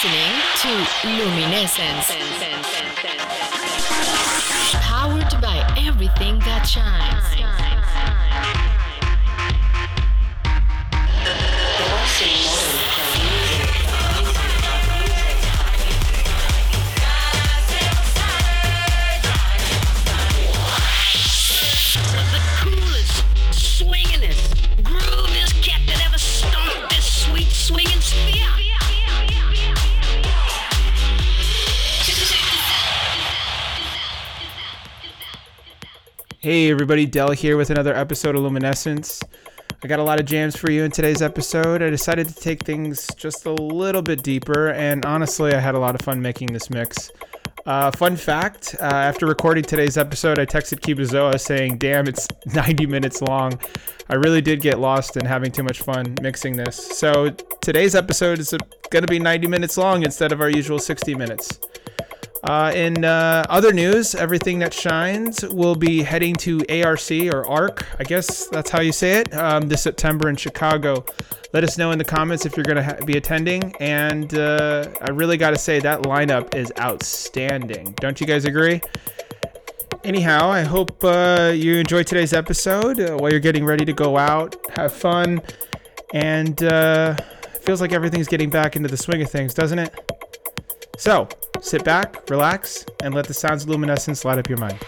listening to Luminescence. Powered by everything that shines. Hey everybody, Dell here with another episode of Luminescence. I got a lot of jams for you in today's episode. I decided to take things just a little bit deeper, and honestly, I had a lot of fun making this mix. Uh, fun fact uh, after recording today's episode, I texted Kibazoa saying, Damn, it's 90 minutes long. I really did get lost in having too much fun mixing this. So today's episode is going to be 90 minutes long instead of our usual 60 minutes. Uh, in uh, other news, everything that shines will be heading to ARC or ARC. I guess that's how you say it. Um, this September in Chicago. Let us know in the comments if you're going to ha- be attending. And uh, I really got to say that lineup is outstanding. Don't you guys agree? Anyhow, I hope uh, you enjoyed today's episode. Uh, while you're getting ready to go out, have fun, and uh, feels like everything's getting back into the swing of things, doesn't it? So, sit back, relax, and let the sounds of luminescence light up your mind.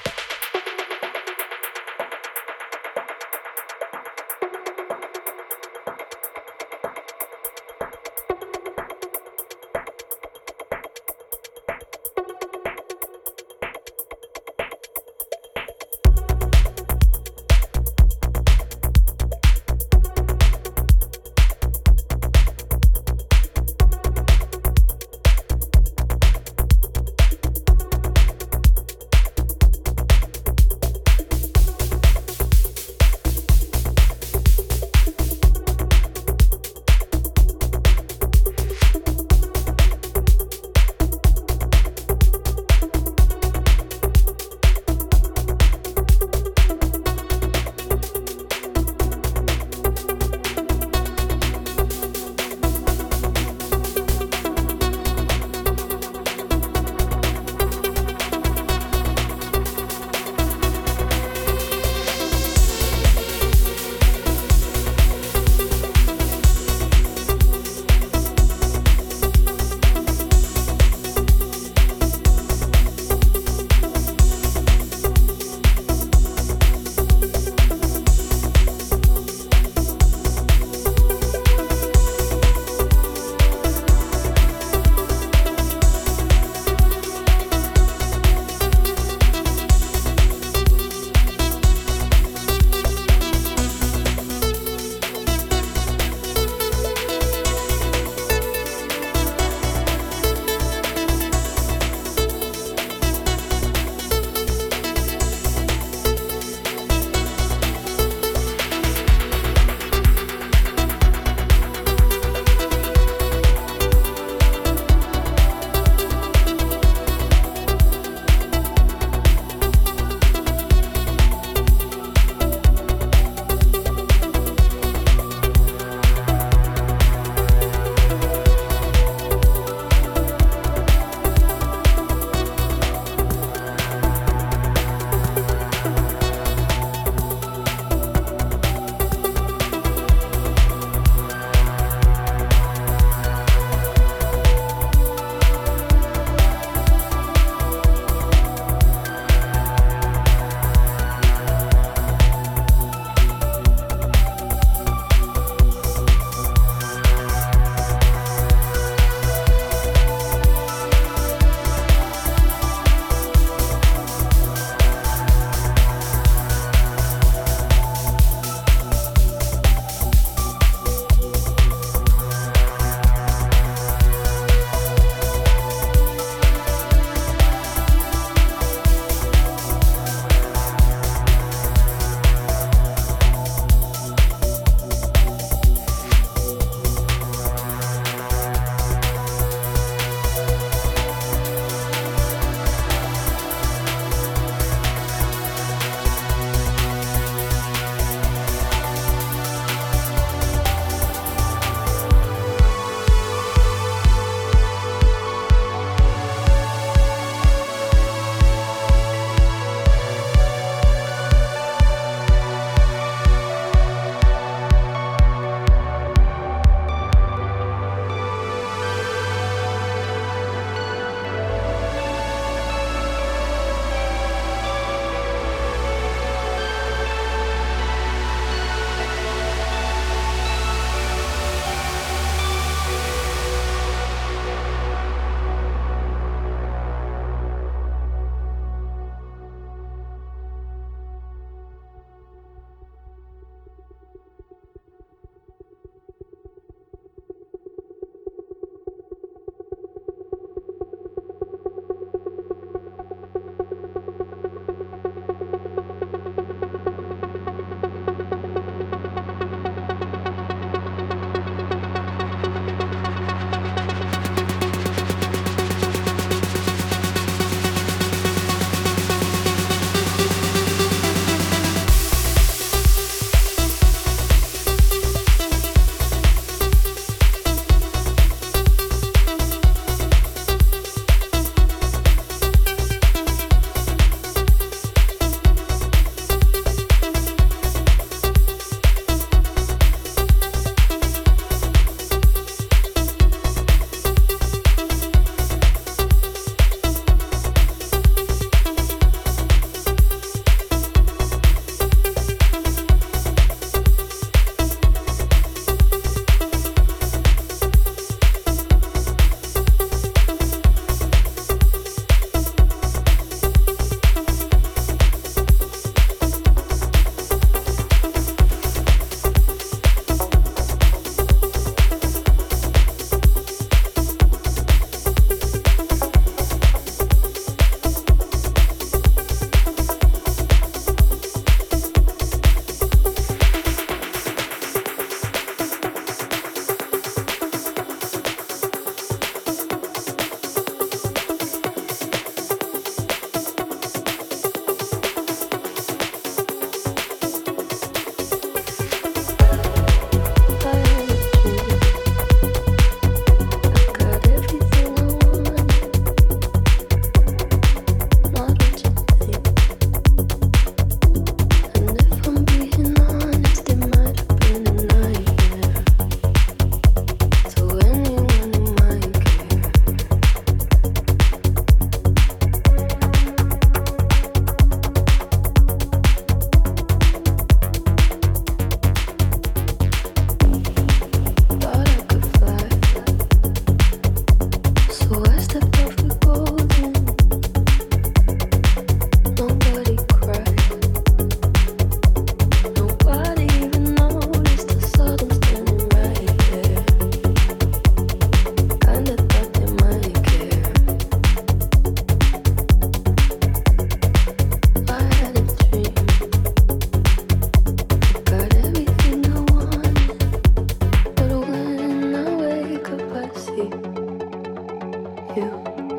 you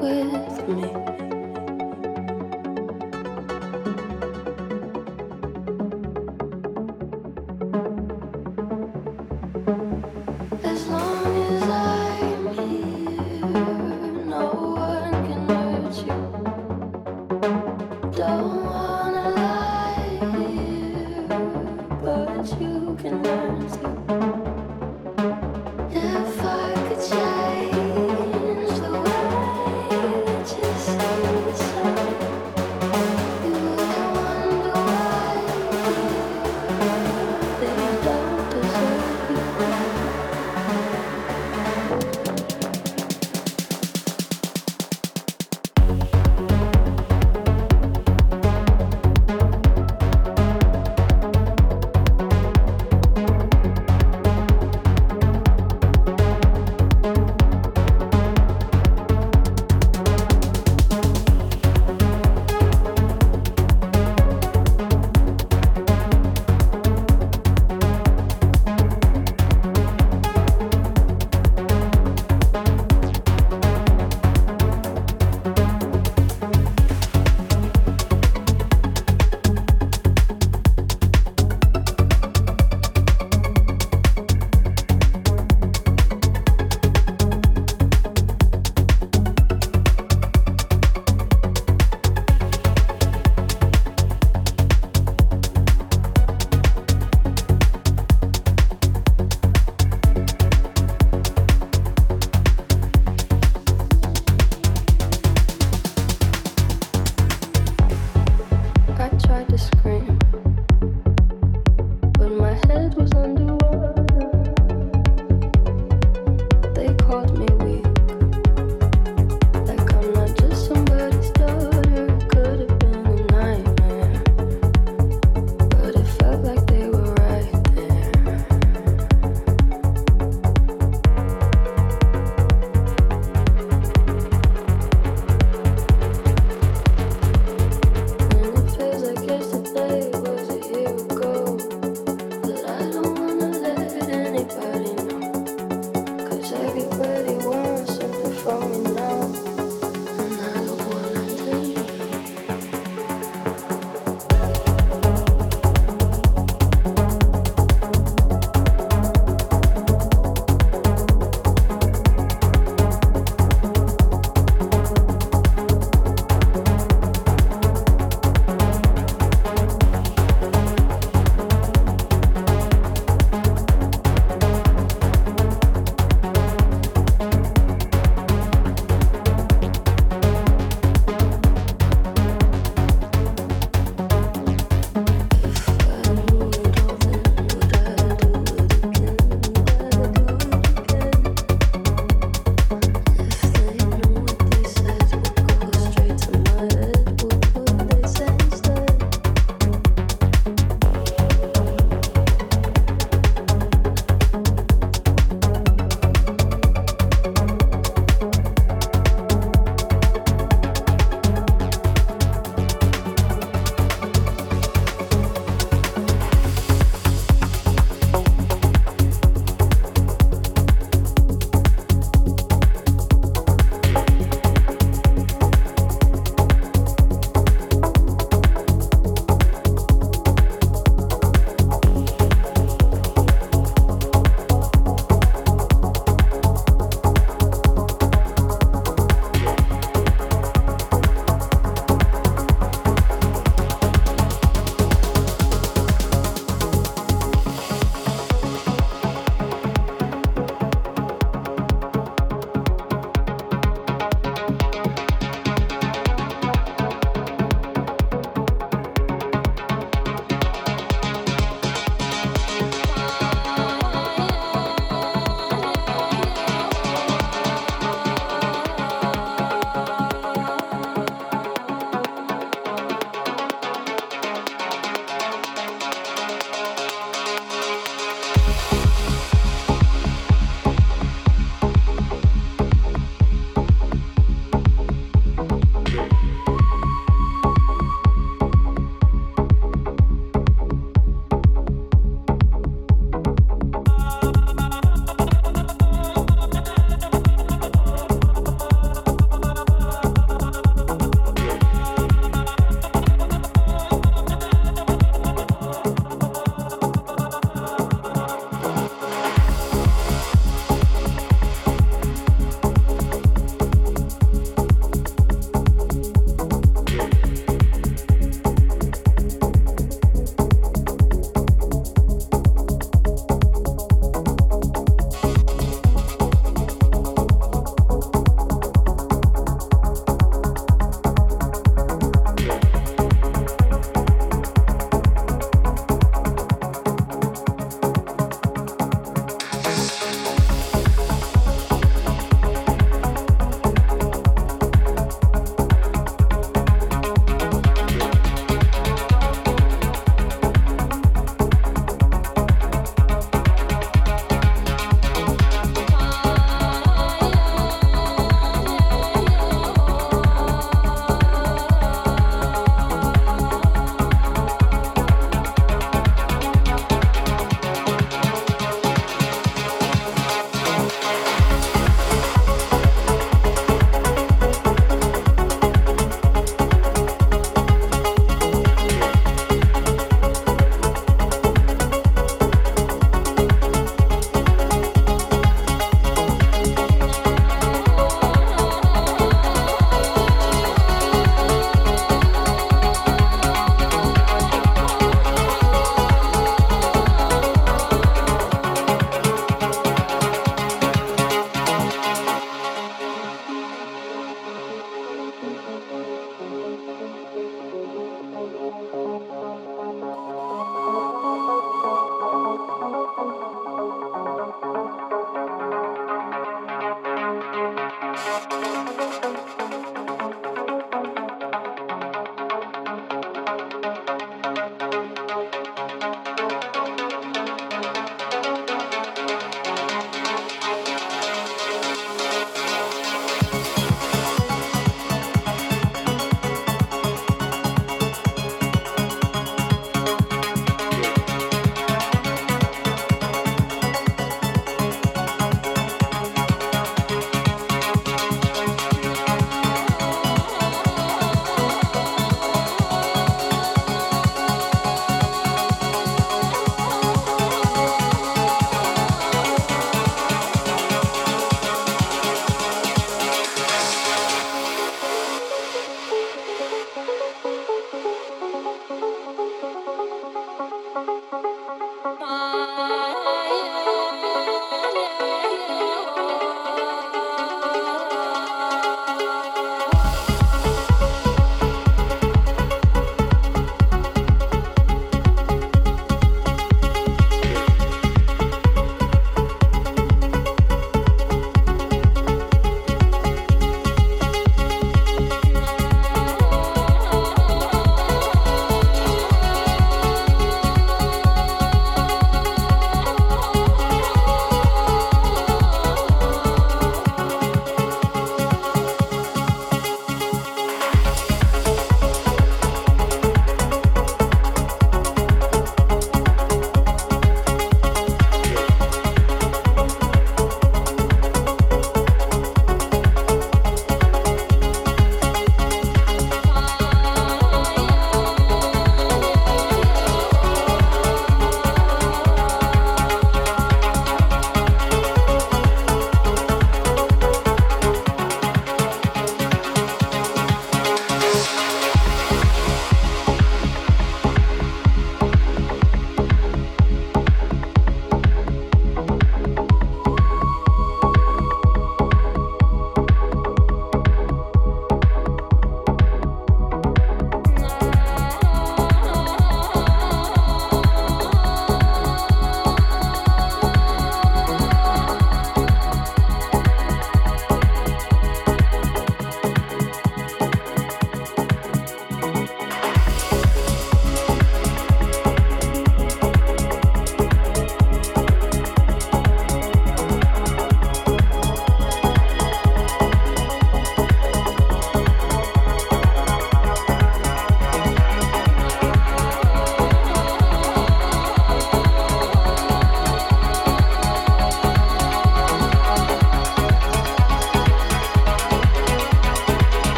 with me.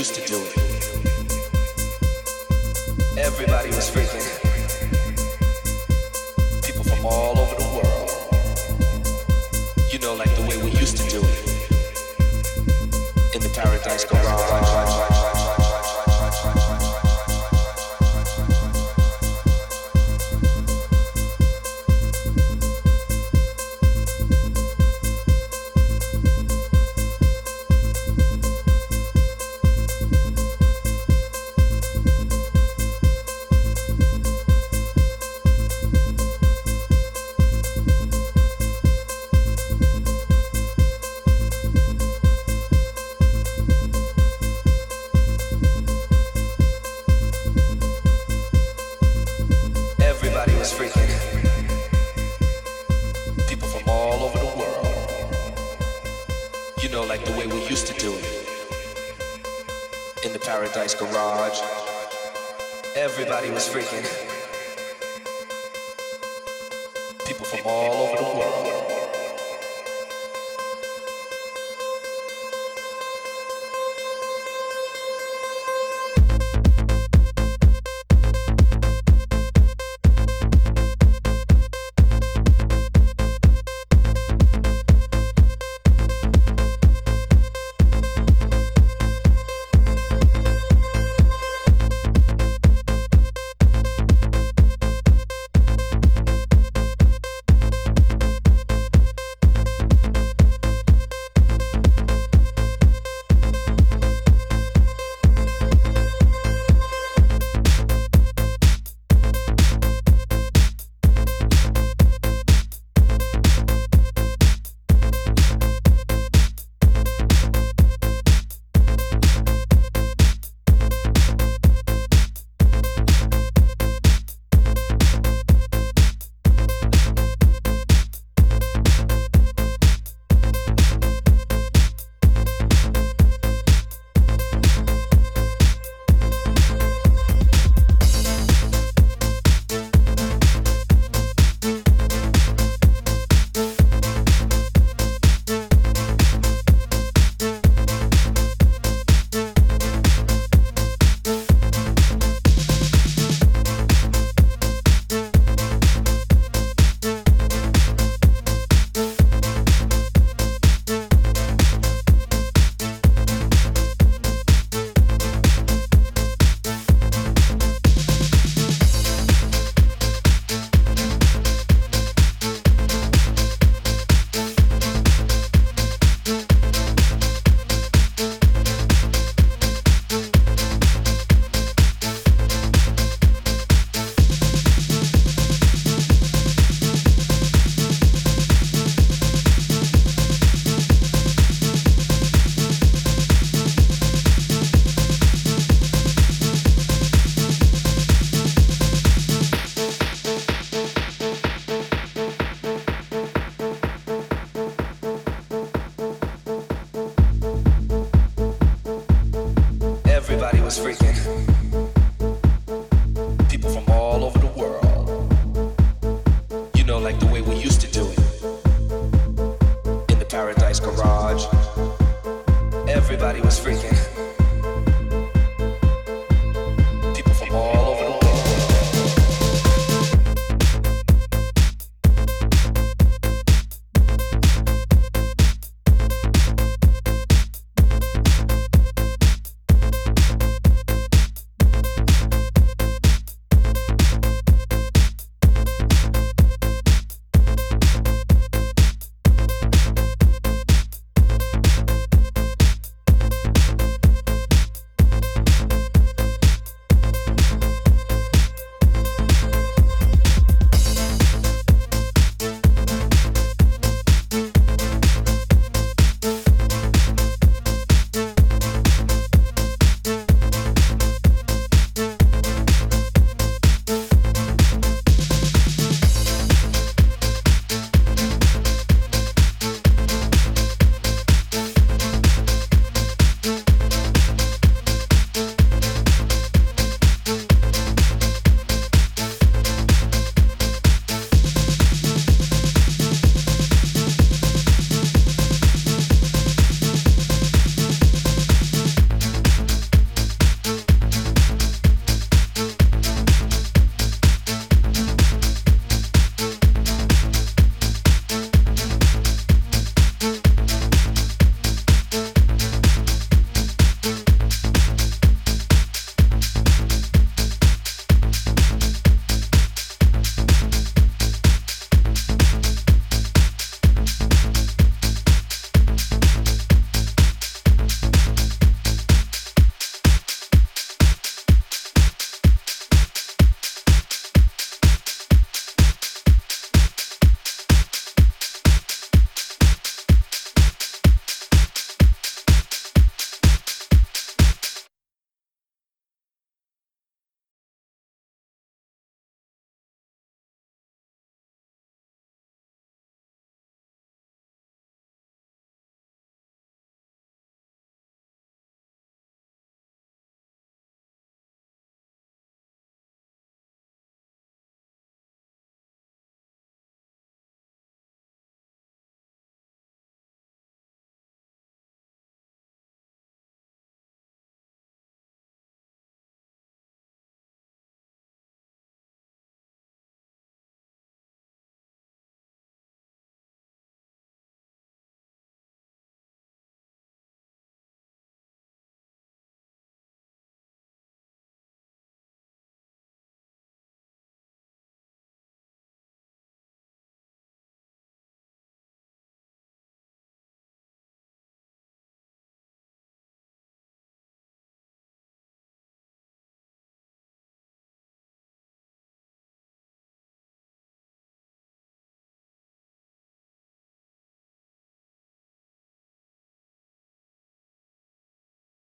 used to do it. Paradise Garage. Everybody was freaking.